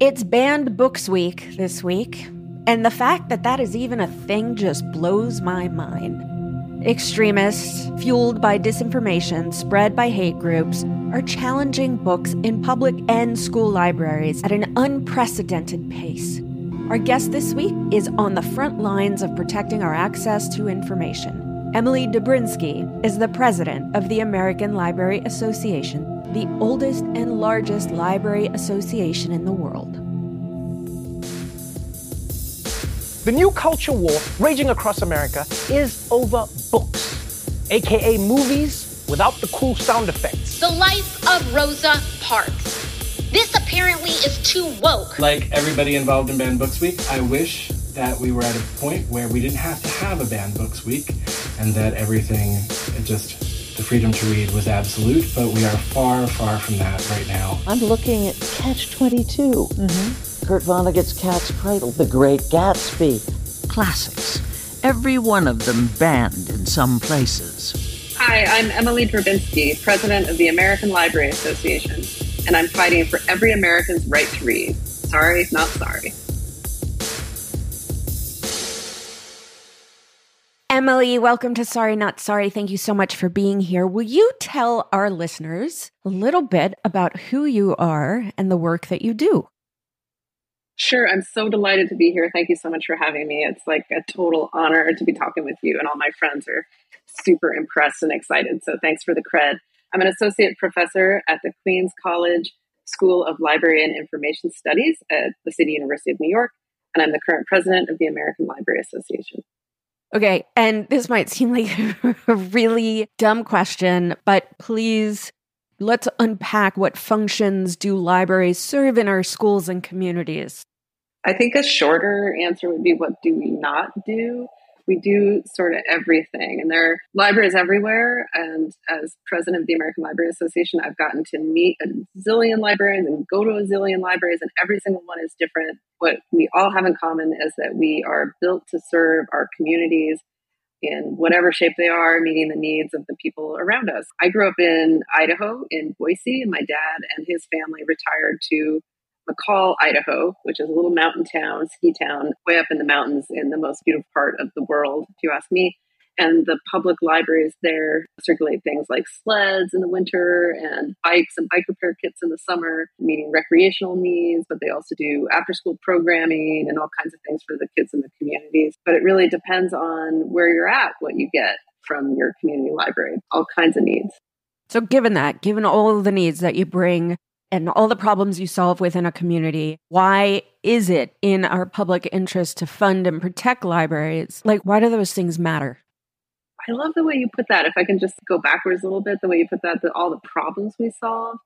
It's Banned Books Week this week, and the fact that that is even a thing just blows my mind. Extremists, fueled by disinformation spread by hate groups, are challenging books in public and school libraries at an unprecedented pace. Our guest this week is on the front lines of protecting our access to information. Emily Drabinski is the president of the American Library Association, the oldest and largest library association in the world. The new culture war raging across America is over books, aka movies without the cool sound effects. The Life of Rosa Parks. This apparently is too woke. Like everybody involved in Banned Books Week, I wish that we were at a point where we didn't have to have a Banned Books Week and that everything just the freedom to read was absolute, but we are far, far from that right now. I'm looking at Catch 22. Mm-hmm. Kurt Vonnegut's Cat's Cradle, The Great Gatsby. Classics. Every one of them banned in some places. Hi, I'm Emily Drabinski, president of the American Library Association, and I'm fighting for every American's right to read. Sorry, not sorry. Emily, welcome to Sorry Not Sorry. Thank you so much for being here. Will you tell our listeners a little bit about who you are and the work that you do? Sure. I'm so delighted to be here. Thank you so much for having me. It's like a total honor to be talking with you, and all my friends are super impressed and excited. So thanks for the cred. I'm an associate professor at the Queens College School of Library and Information Studies at the City University of New York, and I'm the current president of the American Library Association. Okay. And this might seem like a really dumb question, but please let's unpack what functions do libraries serve in our schools and communities? I think a shorter answer would be what do we not do? We do sort of everything. And there are libraries everywhere. And as president of the American Library Association, I've gotten to meet a zillion librarians and go to a zillion libraries, and every single one is different. What we all have in common is that we are built to serve our communities in whatever shape they are, meeting the needs of the people around us. I grew up in Idaho, in Boise, and my dad and his family retired to McCall, Idaho, which is a little mountain town, ski town, way up in the mountains in the most beautiful part of the world, if you ask me. And the public libraries there circulate things like sleds in the winter and bikes and bike repair kits in the summer, meeting recreational needs, but they also do after school programming and all kinds of things for the kids in the communities. But it really depends on where you're at, what you get from your community library, all kinds of needs. So, given that, given all the needs that you bring and all the problems you solve within a community, why is it in our public interest to fund and protect libraries? Like, why do those things matter? I love the way you put that. If I can just go backwards a little bit, the way you put that, the, all the problems we solve,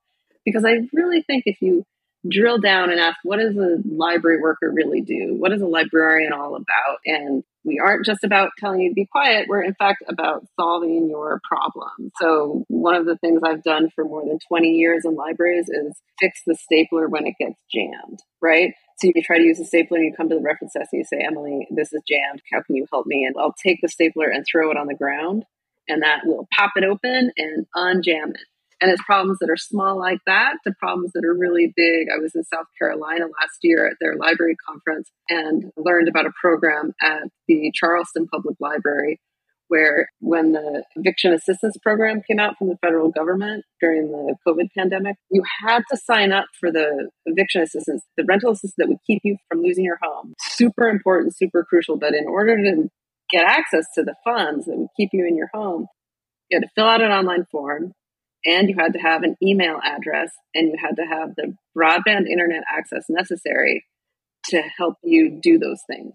because I really think if you drill down and ask, what does a library worker really do? What is a librarian all about? And we aren't just about telling you to be quiet. We're in fact about solving your problem. So one of the things I've done for more than 20 years in libraries is fix the stapler when it gets jammed, right? So you try to use the stapler and you come to the reference desk and you say, Emily, this is jammed. How can you help me? And I'll take the stapler and throw it on the ground and that will pop it open and unjam it. And it's problems that are small like that to problems that are really big. I was in South Carolina last year at their library conference and learned about a program at the Charleston Public Library where when the eviction assistance program came out from the federal government during the COVID pandemic, you had to sign up for the eviction assistance, the rental assistance that would keep you from losing your home. Super important, super crucial. But in order to get access to the funds that would keep you in your home, you had to fill out an online form and you had to have an email address and you had to have the broadband internet access necessary to help you do those things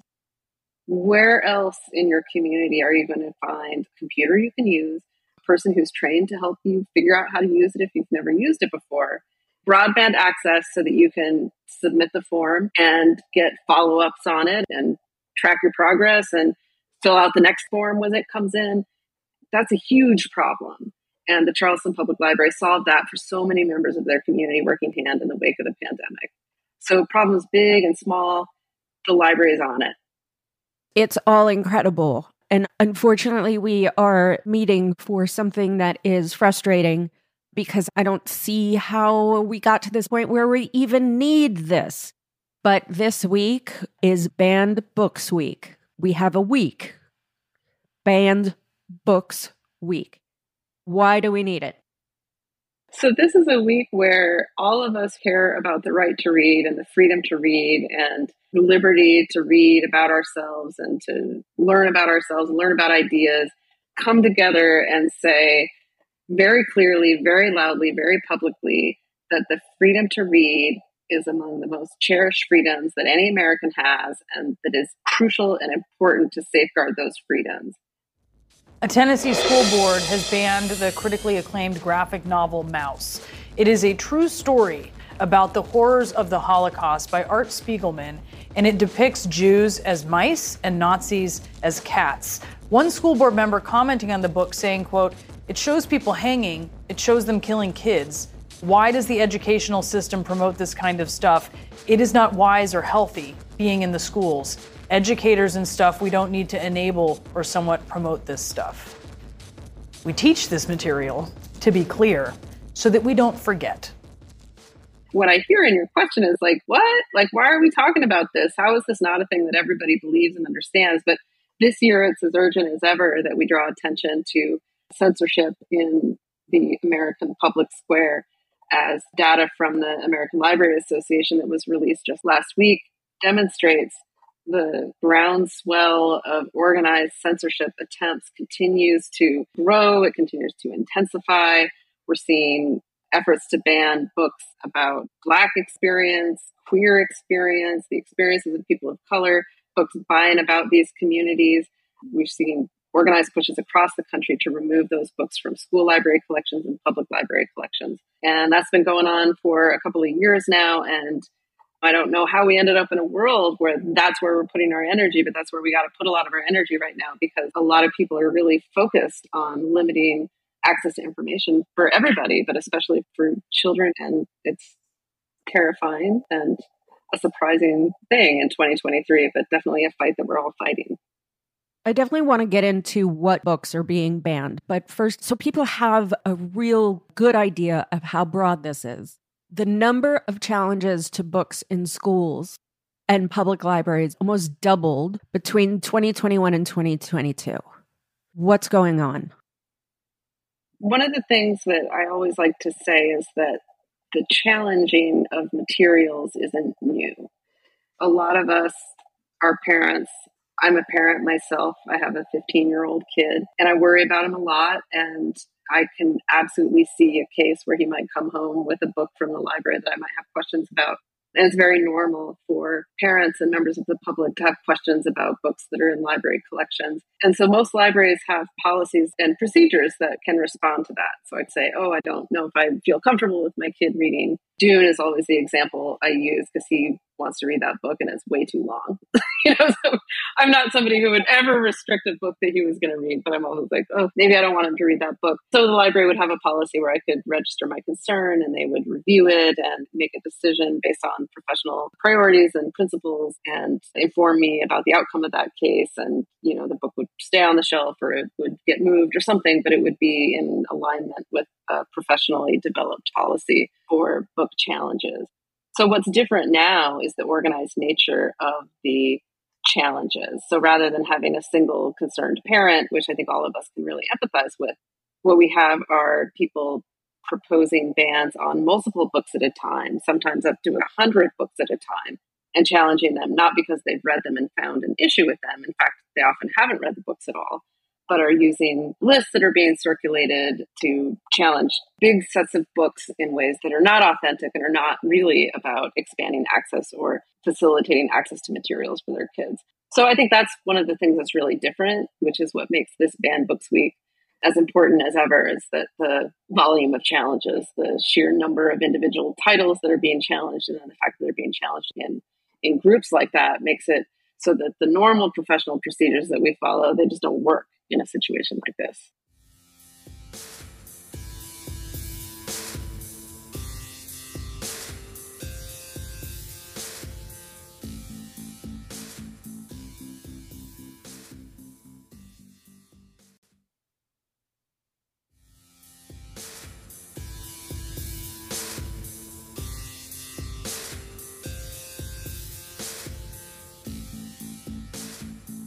where else in your community are you going to find a computer you can use, a person who's trained to help you figure out how to use it if you've never used it before, broadband access so that you can submit the form and get follow ups on it and track your progress and fill out the next form when it comes in? That's a huge problem. And the Charleston Public Library solved that for so many members of their community working hand in the wake of the pandemic. So, problems big and small, the library is on it. It's all incredible. And unfortunately, we are meeting for something that is frustrating because I don't see how we got to this point where we even need this. But this week is Banned Books Week. We have a week. Banned Books Week. Why do we need it? So, this is a week where all of us care about the right to read and the freedom to read and the liberty to read about ourselves and to learn about ourselves, learn about ideas, come together and say very clearly, very loudly, very publicly that the freedom to read is among the most cherished freedoms that any American has and that is crucial and important to safeguard those freedoms. A Tennessee school board has banned the critically acclaimed graphic novel Maus. It is a true story about the horrors of the Holocaust by Art Spiegelman, and it depicts Jews as mice and Nazis as cats. One school board member commenting on the book saying, quote, "It shows people hanging, it shows them killing kids. Why does the educational system promote this kind of stuff? It is not wise or healthy being in the schools educators and stuff, we don't need to enable or somewhat promote this stuff. We teach this material, to be clear, so that we don't forget. What I hear in your question is like, what? Like, why are we talking about this? How is this not a thing that everybody believes and understands? But this year, it's as urgent as ever that we draw attention to censorship in the American public square as data from the American Library Association that was released just last week demonstrates the groundswell of organized censorship attempts continues to grow, it continues to intensify. We're seeing efforts to ban books about Black experience, queer experience, the experiences of people of color, books by and about these communities. We've seen organized pushes across the country to remove those books from school library collections and public library collections. And that's been going on for a couple of years now. And I don't know how we ended up in a world where that's where we're putting our energy, but that's where we got to put a lot of our energy right now because a lot of people are really focused on limiting access to information for everybody, but especially for children. And it's terrifying and a surprising thing in 2023, but definitely a fight that we're all fighting. I definitely want to get into what books are being banned. But first, so people have a real good idea of how broad this is the number of challenges to books in schools and public libraries almost doubled between 2021 and 2022. What's going on? One of the things that I always like to say is that the challenging of materials isn't new. A lot of us are parents. I'm a parent myself. I have a 15 year old kid and I worry about him a lot. And I can absolutely see a case where he might come home with a book from the library that I might have questions about. And it's very normal for parents and members of the public to have questions about books that are in library collections. And so most libraries have policies and procedures that can respond to that. So I'd say, oh, I don't know if I feel comfortable with my kid reading. Dune is always the example I use because he wants to read that book and it's way too long. you know, so I'm not somebody who would ever restrict a book that he was going to read, but I'm always like, oh, maybe I don't want him to read that book. So the library would have a policy where I could register my concern and they would review it and make a decision based on professional priorities and principles and inform me about the outcome of that case. And, you know, the book would stay on the shelf or it would get moved or something, but it would be in alignment with a professionally developed policy for book challenges. So what's different now is the organized nature of the challenges. So rather than having a single concerned parent, which I think all of us can really empathize with, what we have are people proposing bans on multiple books at a time, sometimes up to 100 books at a time, and challenging them, not because they've read them and found an issue with them. In fact, they often haven't read the books at all, but are using lists that are being circulated to challenge big sets of books in ways that are not authentic and are not really about expanding access or facilitating access to materials for their kids. So I think that's one of the things that's really different, which is what makes this Banned Books Week as important as ever is that the volume of challenges, the sheer number of individual titles that are being challenged, and then the fact that they're being challenged in in groups like that makes it so that the normal professional procedures that we follow they just don't work in a situation like this.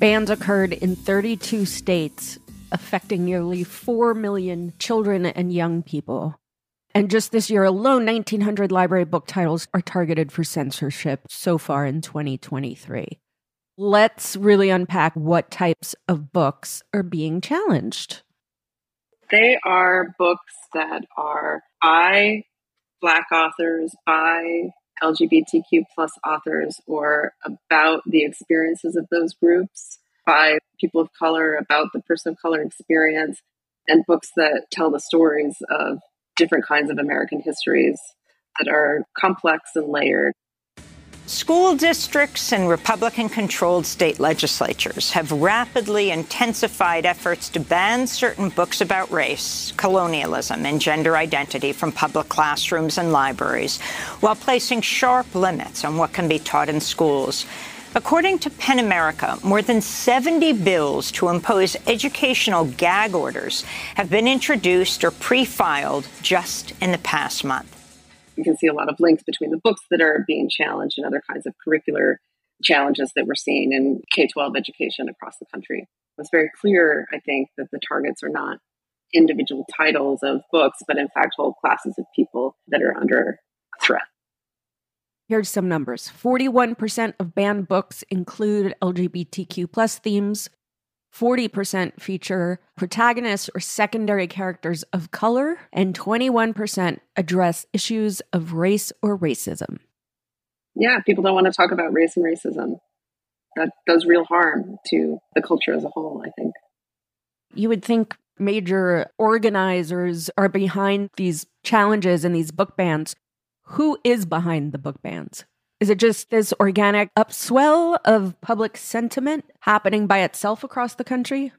Bans occurred in 32 states, affecting nearly 4 million children and young people. And just this year alone, 1,900 library book titles are targeted for censorship so far in 2023. Let's really unpack what types of books are being challenged. They are books that are by Black authors, by LGBTQ plus authors or about the experiences of those groups by people of color, about the person of color experience, and books that tell the stories of different kinds of American histories that are complex and layered. School districts and Republican controlled state legislatures have rapidly intensified efforts to ban certain books about race, colonialism, and gender identity from public classrooms and libraries, while placing sharp limits on what can be taught in schools. According to PEN America, more than 70 bills to impose educational gag orders have been introduced or pre filed just in the past month you can see a lot of links between the books that are being challenged and other kinds of curricular challenges that we're seeing in K 12 education across the country. It's very clear, I think, that the targets are not individual titles of books, but in fact, whole classes of people that are under threat. Here's some numbers 41% of banned books include LGBTQ plus themes, 40% feature protagonists or secondary characters of color, and 21% address issues of race or racism. Yeah, people don't want to talk about race and racism. That does real harm to the culture as a whole, I think. You would think major organizers are behind these challenges and these book bans. Who is behind the book bans? Is it just this organic upswell of public sentiment happening by itself across the country?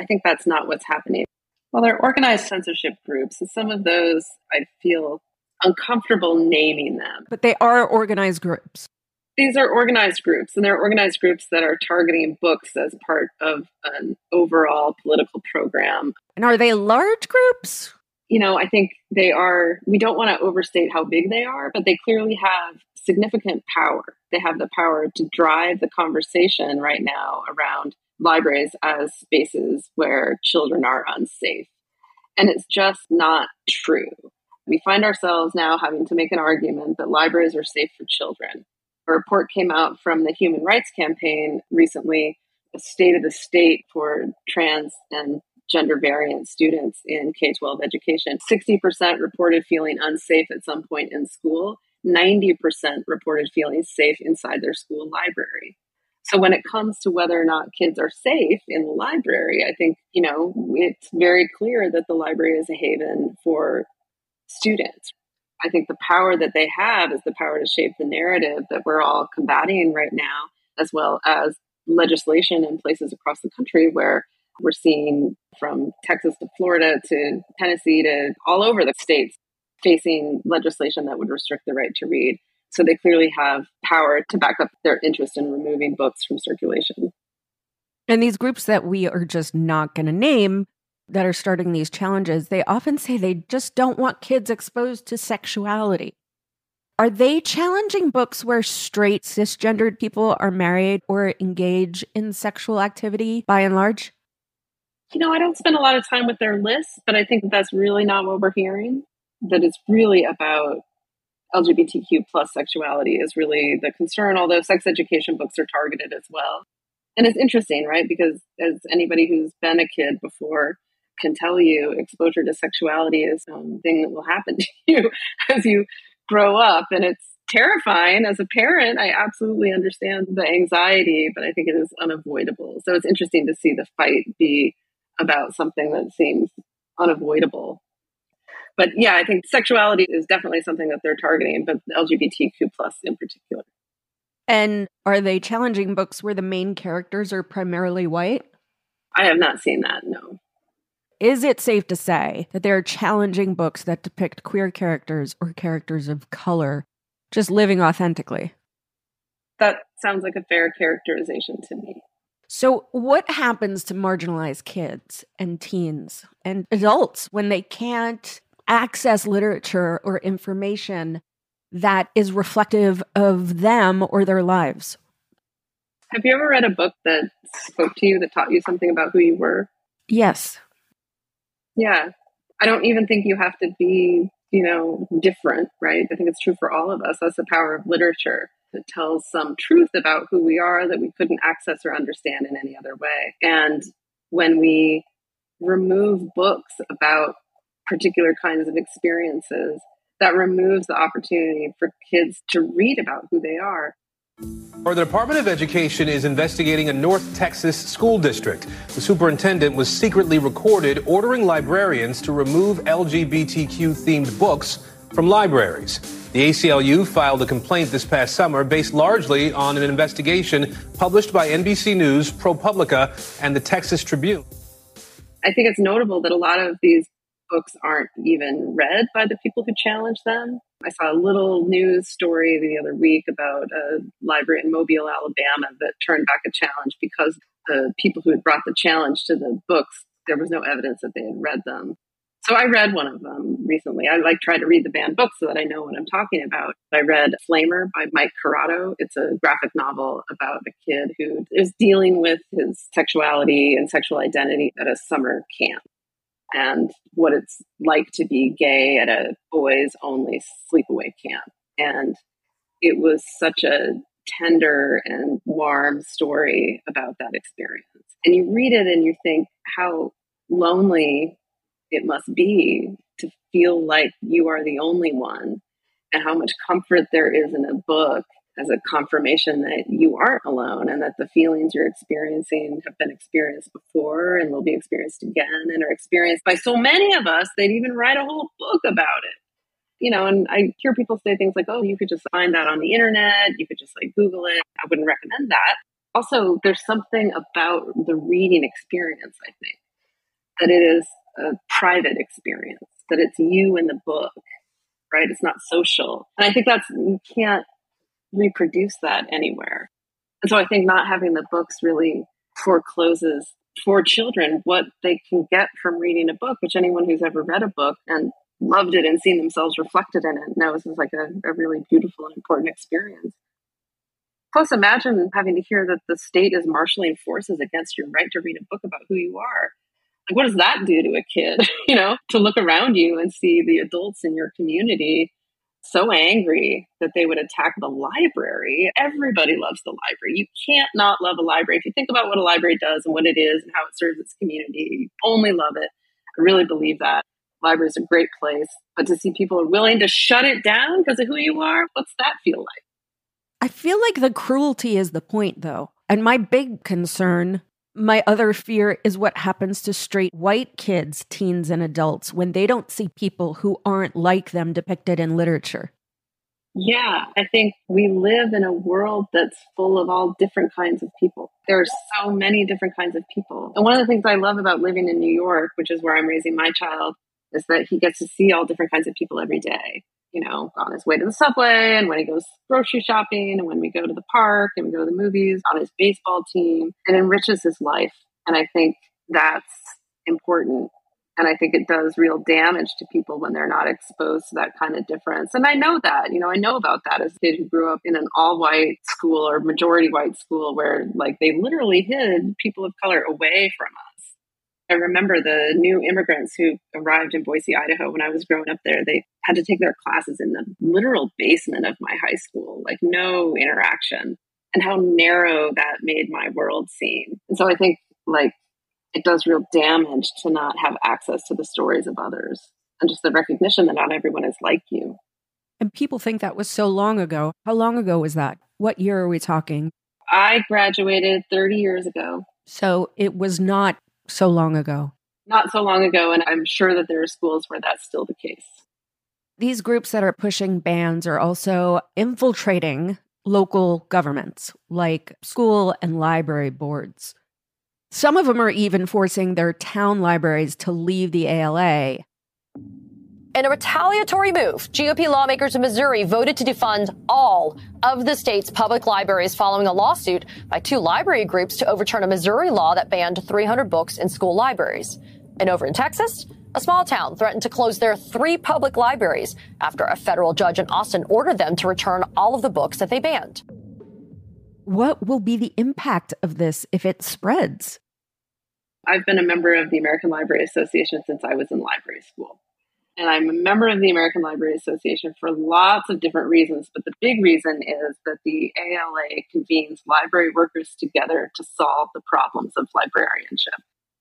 I think that's not what's happening. Well, there are organized censorship groups, and some of those I feel uncomfortable naming them. But they are organized groups. These are organized groups, and they're organized groups that are targeting books as part of an overall political program. And are they large groups? You know, I think they are, we don't want to overstate how big they are, but they clearly have significant power. They have the power to drive the conversation right now around libraries as spaces where children are unsafe. And it's just not true. We find ourselves now having to make an argument that libraries are safe for children. A report came out from the Human Rights Campaign recently, a state of the state for trans and gender variant students in K 12 education. 60% reported feeling unsafe at some point in school, 90% reported feeling safe inside their school library. So when it comes to whether or not kids are safe in the library, I think, you know, it's very clear that the library is a haven for students. I think the power that they have is the power to shape the narrative that we're all combating right now, as well as legislation in places across the country where we're seeing from Texas to Florida to Tennessee to all over the states facing legislation that would restrict the right to read. So they clearly have power to back up their interest in removing books from circulation. And these groups that we are just not going to name that are starting these challenges, they often say they just don't want kids exposed to sexuality. Are they challenging books where straight cisgendered people are married or engage in sexual activity by and large? You know, I don't spend a lot of time with their lists, but I think that that's really not what we're hearing. That it's really about LGBTQ plus sexuality is really the concern, although sex education books are targeted as well. And it's interesting, right? Because as anybody who's been a kid before can tell you, exposure to sexuality is something that will happen to you as you grow up. And it's terrifying as a parent. I absolutely understand the anxiety, but I think it is unavoidable. So it's interesting to see the fight be about something that seems unavoidable. But yeah, I think sexuality is definitely something that they're targeting, but LGBTQ plus in particular. And are they challenging books where the main characters are primarily white? I have not seen that, no. Is it safe to say that there are challenging books that depict queer characters or characters of color just living authentically? That sounds like a fair characterization to me. So, what happens to marginalized kids and teens and adults when they can't access literature or information that is reflective of them or their lives. Have you ever read a book that spoke to you, that taught you something about who you were? Yes. Yeah. I don't even think you have to be, you know, different, right? I think it's true for all of us. That's the power of literature that tells some truth about who we are that we couldn't access or understand in any other way. And when we remove books about particular kinds of experiences that removes the opportunity for kids to read about who they are. Or the Department of Education is investigating a North Texas school district. The superintendent was secretly recorded ordering librarians to remove LGBTQ themed books from libraries. The ACLU filed a complaint this past summer based largely on an investigation published by NBC News, ProPublica, and the Texas Tribune. I think it's notable that a lot of these books aren't even read by the people who challenge them. I saw a little news story the other week about a library in Mobile, Alabama that turned back a challenge because the people who had brought the challenge to the books, there was no evidence that they had read them. So I read one of them recently. I like try to read the banned books so that I know what I'm talking about. I read Flamer by Mike Curato. It's a graphic novel about a kid who is dealing with his sexuality and sexual identity at a summer camp and what it's like to be gay at a boys only sleepaway camp. And it was such a tender and warm story about that experience. And you read it and you think how lonely it must be to feel like you are the only one and how much comfort there is in a book as a confirmation that you aren't alone and that the feelings you're experiencing have been experienced before and will be experienced again and are experienced by so many of us they'd even write a whole book about it. You know and i hear people say things like oh you could just find that on the internet. You could just like google it. I wouldn't recommend that. Also there's something about the reading experience i think that it is a private experience that it's you and the book right? It's not social. And i think that's you can't reproduce that anywhere. And so I think not having the books really forecloses for children what they can get from reading a book, which anyone who's ever read a book and loved it and seen themselves reflected in it knows is like a, a really beautiful and important experience. Plus, imagine having to hear that the state is marshaling forces against your right to read a book about who you are. Like, what does that do to a kid? you know, to look around you and see the adults in your community so angry that they would attack the library. Everybody loves the library. You can't not love a library. If you think about what a library does and what it is and how it serves its community, you only love it. I really believe that. Library is a great place. But to see people are willing to shut it down because of who you are, what's that feel like? I feel like the cruelty is the point, though. And my big concern my other fear is what happens to straight white kids, teens, and adults when they don't see people who aren't like them depicted in literature. Yeah, I think we live in a world that's full of all different kinds of people. There are so many different kinds of people. And one of the things I love about living in New York, which is where I'm raising my child, is that he gets to see all different kinds of people every day you know, on his way to the subway and when he goes grocery shopping and when we go to the park and we go to the movies, on his baseball team. It enriches his life. And I think that's important And I think it does real damage to people when they're not exposed to that kind of difference. And I know that, you know, I know about that as a kid who grew up in an all white school or majority white school where like they literally hid people of color away from us. I remember the new immigrants who arrived in Boise, Idaho when I was growing up there. They had to take their classes in the literal basement of my high school, like no interaction, and how narrow that made my world seem. And so I think like it does real damage to not have access to the stories of others and just the recognition that not everyone is like you. And people think that was so long ago. How long ago was that? What year are we talking? I graduated 30 years ago. So it was not so long ago. Not so long ago, and I'm sure that there are schools where that's still the case. These groups that are pushing bans are also infiltrating local governments, like school and library boards. Some of them are even forcing their town libraries to leave the ALA. In a retaliatory move, GOP lawmakers in Missouri voted to defund all of the state's public libraries following a lawsuit by two library groups to overturn a Missouri law that banned 300 books in school libraries. And over in Texas, a small town threatened to close their three public libraries after a federal judge in Austin ordered them to return all of the books that they banned. What will be the impact of this if it spreads? I've been a member of the American Library Association since I was in library school. And I'm a member of the American Library Association for lots of different reasons. But the big reason is that the ALA convenes library workers together to solve the problems of librarianship.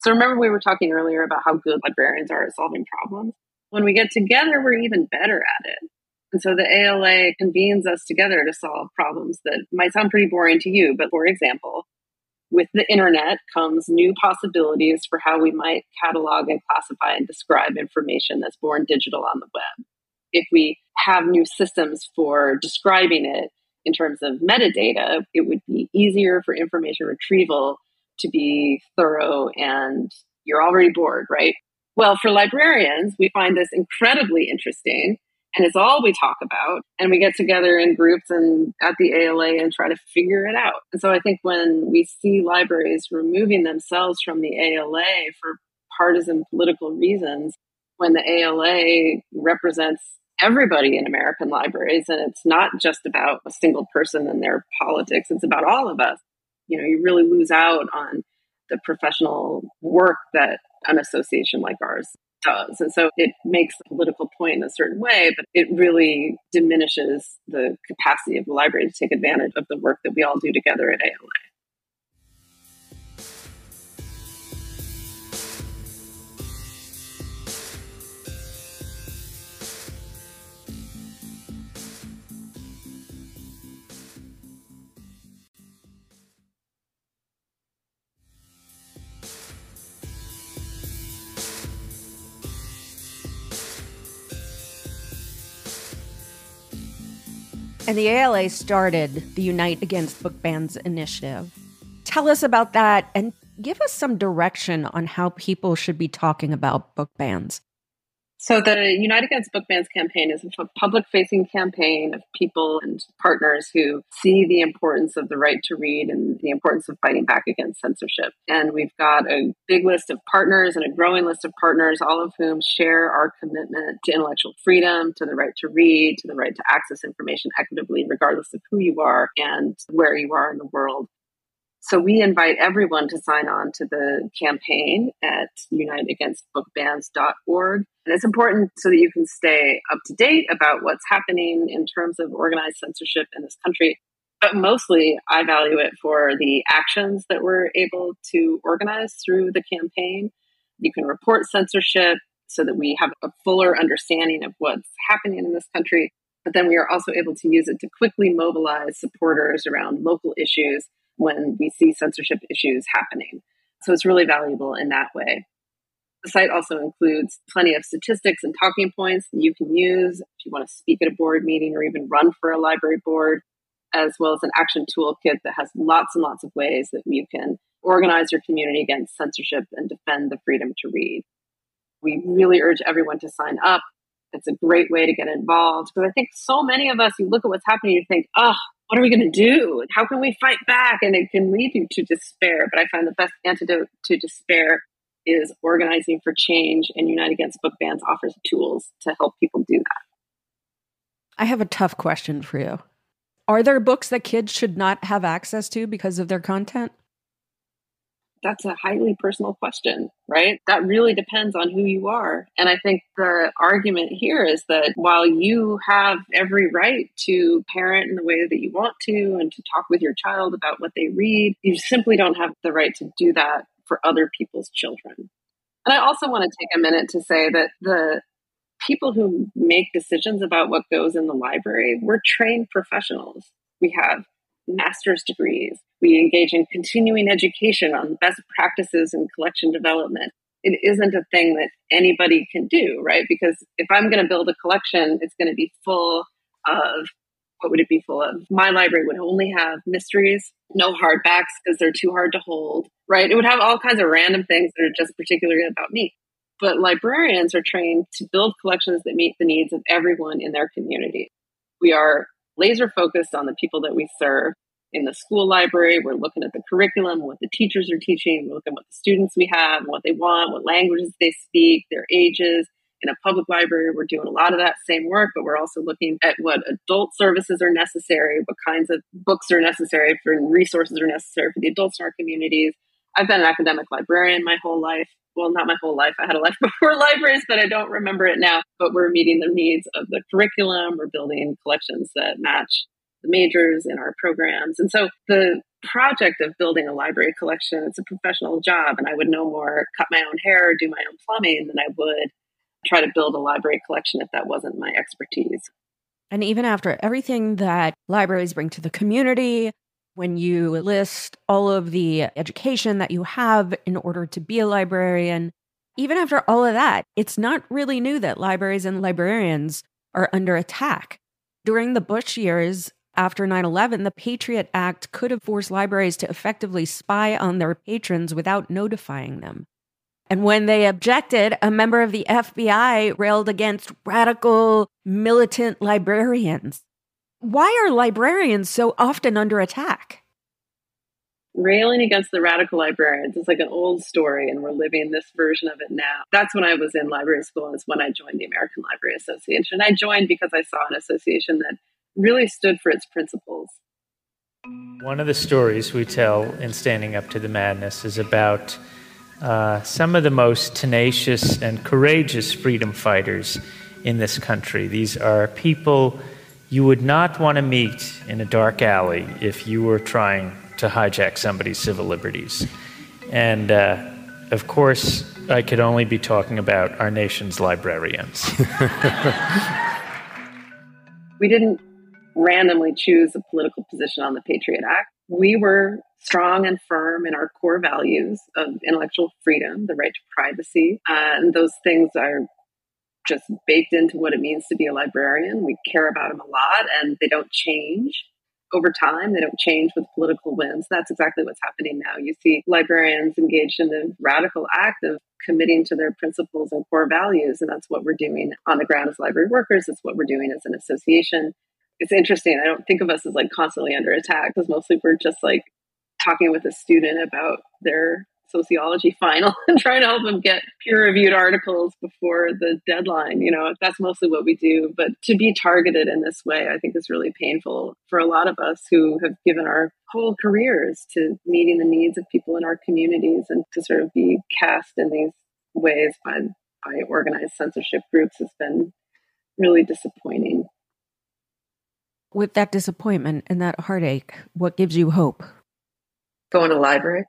So remember, we were talking earlier about how good librarians are at solving problems. When we get together, we're even better at it. And so the ALA convenes us together to solve problems that might sound pretty boring to you. But for example, with the internet comes new possibilities for how we might catalog and classify and describe information that's born digital on the web. If we have new systems for describing it in terms of metadata, it would be easier for information retrieval to be thorough and you're already bored, right? Well, for librarians, we find this incredibly interesting and it's all we talk about and we get together in groups and at the ala and try to figure it out. And so i think when we see libraries removing themselves from the ala for partisan political reasons when the ala represents everybody in american libraries and it's not just about a single person and their politics it's about all of us you know you really lose out on the professional work that an association like ours does. And so it makes the political point in a certain way, but it really diminishes the capacity of the library to take advantage of the work that we all do together at ALA. And the ALA started the Unite Against Book Bans initiative. Tell us about that and give us some direction on how people should be talking about book bans. So, the Unite Against Book Bans campaign is a public facing campaign of people and partners who see the importance of the right to read and the importance of fighting back against censorship. And we've got a big list of partners and a growing list of partners, all of whom share our commitment to intellectual freedom, to the right to read, to the right to access information equitably, regardless of who you are and where you are in the world. So we invite everyone to sign on to the campaign at uniteagainstbookbans.org. And it's important so that you can stay up to date about what's happening in terms of organized censorship in this country. But mostly, I value it for the actions that we're able to organize through the campaign. You can report censorship so that we have a fuller understanding of what's happening in this country. But then we are also able to use it to quickly mobilize supporters around local issues when we see censorship issues happening. So it's really valuable in that way. The site also includes plenty of statistics and talking points that you can use if you want to speak at a board meeting or even run for a library board, as well as an action toolkit that has lots and lots of ways that you can organize your community against censorship and defend the freedom to read. We really urge everyone to sign up. It's a great way to get involved because I think so many of us, you look at what's happening, you think, oh, what are we going to do? How can we fight back? And it can lead you to despair. But I find the best antidote to despair is Organizing for Change and Unite Against Book Bans offers tools to help people do that. I have a tough question for you. Are there books that kids should not have access to because of their content? That's a highly personal question, right? That really depends on who you are. And I think the argument here is that while you have every right to parent in the way that you want to and to talk with your child about what they read, you simply don't have the right to do that for other people's children. And I also want to take a minute to say that the people who make decisions about what goes in the library, we're trained professionals. We have master's degrees. We engage in continuing education on best practices in collection development. It isn't a thing that anybody can do, right? Because if I'm going to build a collection, it's going to be full of what would it be full of? My library would only have mysteries, no hardbacks because they're too hard to hold, right? It would have all kinds of random things that are just particularly about me. But librarians are trained to build collections that meet the needs of everyone in their community. We are laser focused on the people that we serve. In the school library, we're looking at the curriculum, what the teachers are teaching, we're looking at what the students we have, what they want, what languages they speak, their ages, in a public library, we're doing a lot of that same work, but we're also looking at what adult services are necessary, what kinds of books are necessary for resources are necessary for the adults in our communities. I've been an academic librarian my whole life. Well, not my whole life. I had a life before libraries, but I don't remember it now. But we're meeting the needs of the curriculum. We're building collections that match the majors in our programs. And so the project of building a library collection, it's a professional job. And I would no more cut my own hair, or do my own plumbing than I would try to build a library collection if that wasn't my expertise. And even after everything that libraries bring to the community, when you list all of the education that you have in order to be a librarian, even after all of that, it's not really new that libraries and librarians are under attack. During the Bush years after 9 11, the Patriot Act could have forced libraries to effectively spy on their patrons without notifying them. And when they objected, a member of the FBI railed against radical militant librarians. Why are librarians so often under attack? Railing against the radical librarians is like an old story, and we're living this version of it now. That's when I was in library school, and it's when I joined the American Library Association. I joined because I saw an association that really stood for its principles. One of the stories we tell in Standing Up to the Madness is about uh, some of the most tenacious and courageous freedom fighters in this country. These are people you would not want to meet in a dark alley if you were trying to hijack somebody's civil liberties. And uh, of course, I could only be talking about our nation's librarians. we didn't randomly choose a political position on the Patriot Act. We were strong and firm in our core values of intellectual freedom, the right to privacy. Uh, and those things are just baked into what it means to be a librarian. We care about them a lot and they don't change over time. They don't change with political winds. That's exactly what's happening now. You see librarians engaged in the radical act of committing to their principles and core values. And that's what we're doing on the ground as library workers. It's what we're doing as an association. It's interesting. I don't think of us as like constantly under attack because mostly we're just like talking with a student about their sociology final and trying to help them get peer reviewed articles before the deadline. You know, that's mostly what we do. But to be targeted in this way, I think is really painful for a lot of us who have given our whole careers to meeting the needs of people in our communities and to sort of be cast in these ways by, by organized censorship groups has been really disappointing. With that disappointment and that heartache, what gives you hope? go in a library.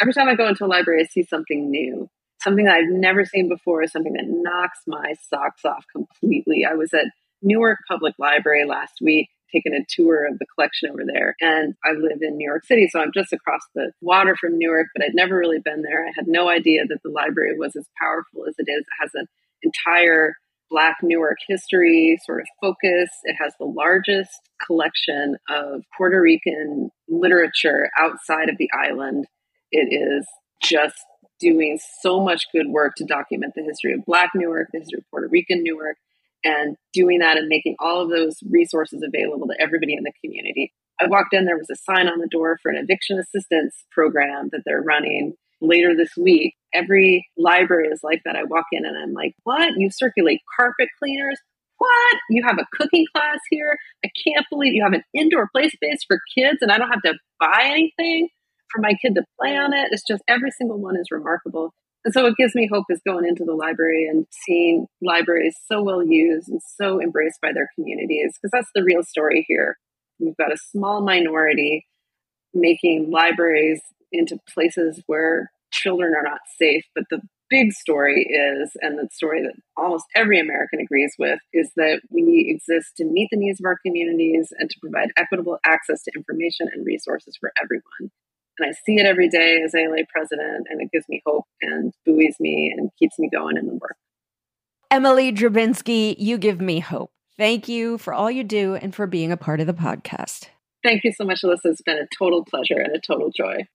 Every time I go into a library, I see something new, something that I've never seen before, something that knocks my socks off completely. I was at Newark Public Library last week, taking a tour of the collection over there. And I live in New York City, so I'm just across the water from Newark, but I'd never really been there. I had no idea that the library was as powerful as it is. It has an entire Black Newark history sort of focus. It has the largest collection of Puerto Rican literature outside of the island. It is just doing so much good work to document the history of Black Newark, the history of Puerto Rican Newark, and doing that and making all of those resources available to everybody in the community. I walked in, there was a sign on the door for an eviction assistance program that they're running later this week Every library is like that. I walk in and I'm like, what? You circulate carpet cleaners? What? You have a cooking class here? I can't believe you have an indoor play space for kids and I don't have to buy anything for my kid to play on it. It's just every single one is remarkable. And so what gives me hope is going into the library and seeing libraries so well used and so embraced by their communities, because that's the real story here. We've got a small minority making libraries into places where children are not safe. But the big story is, and the story that almost every American agrees with, is that we exist to meet the needs of our communities and to provide equitable access to information and resources for everyone. And I see it every day as ALA president, and it gives me hope and buoys me and keeps me going in the work. Emily Drabinski, you give me hope. Thank you for all you do and for being a part of the podcast. Thank you so much, Alyssa. It's been a total pleasure and a total joy.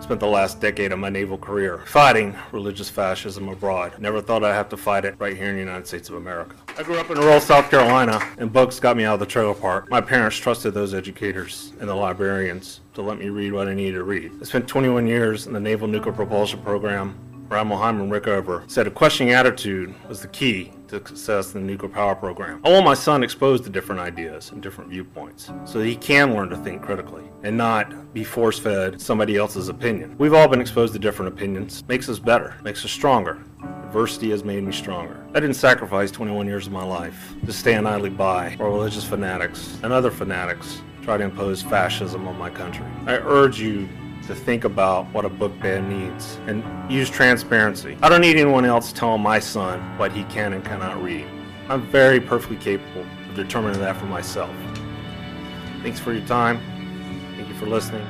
Spent the last decade of my naval career fighting religious fascism abroad. Never thought I'd have to fight it right here in the United States of America. I grew up in rural South Carolina, and books got me out of the trailer park. My parents trusted those educators and the librarians to let me read what I needed to read. I spent 21 years in the Naval Nuclear Propulsion Program, Admiral Hyman Rickover said a questioning attitude was the key to success in the nuclear power program. I want my son exposed to different ideas and different viewpoints so that he can learn to think critically and not be force fed somebody else's opinion. We've all been exposed to different opinions, makes us better, makes us stronger. Adversity has made me stronger. I didn't sacrifice 21 years of my life to stand idly by while religious fanatics and other fanatics try to impose fascism on my country. I urge you to think about what a book ban needs and use transparency. I don't need anyone else telling my son what he can and cannot read. I'm very perfectly capable of determining that for myself. Thanks for your time. Thank you for listening.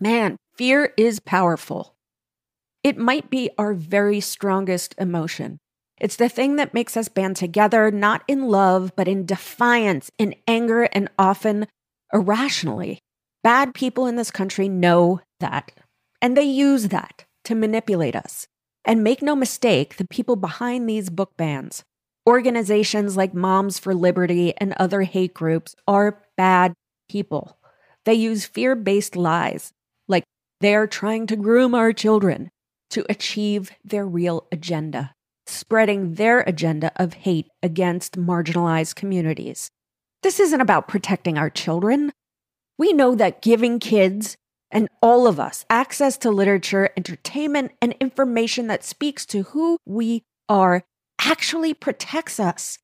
Man, fear is powerful. It might be our very strongest emotion. It's the thing that makes us band together, not in love, but in defiance, in anger, and often irrationally. Bad people in this country know that, and they use that to manipulate us. And make no mistake, the people behind these book bans, organizations like Moms for Liberty and other hate groups, are bad people. They use fear based lies, like they are trying to groom our children to achieve their real agenda, spreading their agenda of hate against marginalized communities. This isn't about protecting our children. We know that giving kids and all of us access to literature, entertainment, and information that speaks to who we are actually protects us.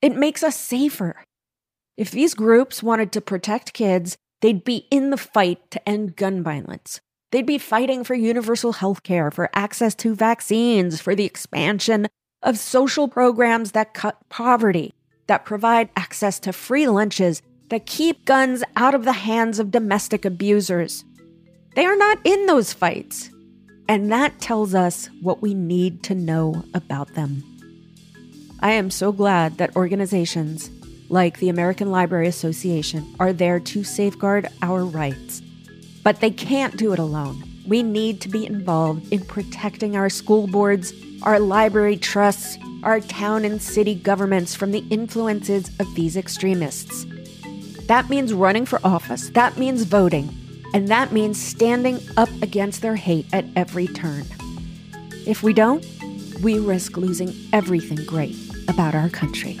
It makes us safer. If these groups wanted to protect kids, they'd be in the fight to end gun violence. They'd be fighting for universal health care, for access to vaccines, for the expansion of social programs that cut poverty, that provide access to free lunches, that keep guns out of the hands of domestic abusers. They are not in those fights. And that tells us what we need to know about them. I am so glad that organizations like the American Library Association are there to safeguard our rights but they can't do it alone. We need to be involved in protecting our school boards, our library trusts, our town and city governments from the influences of these extremists. That means running for office, that means voting, and that means standing up against their hate at every turn. If we don't, we risk losing everything great about our country.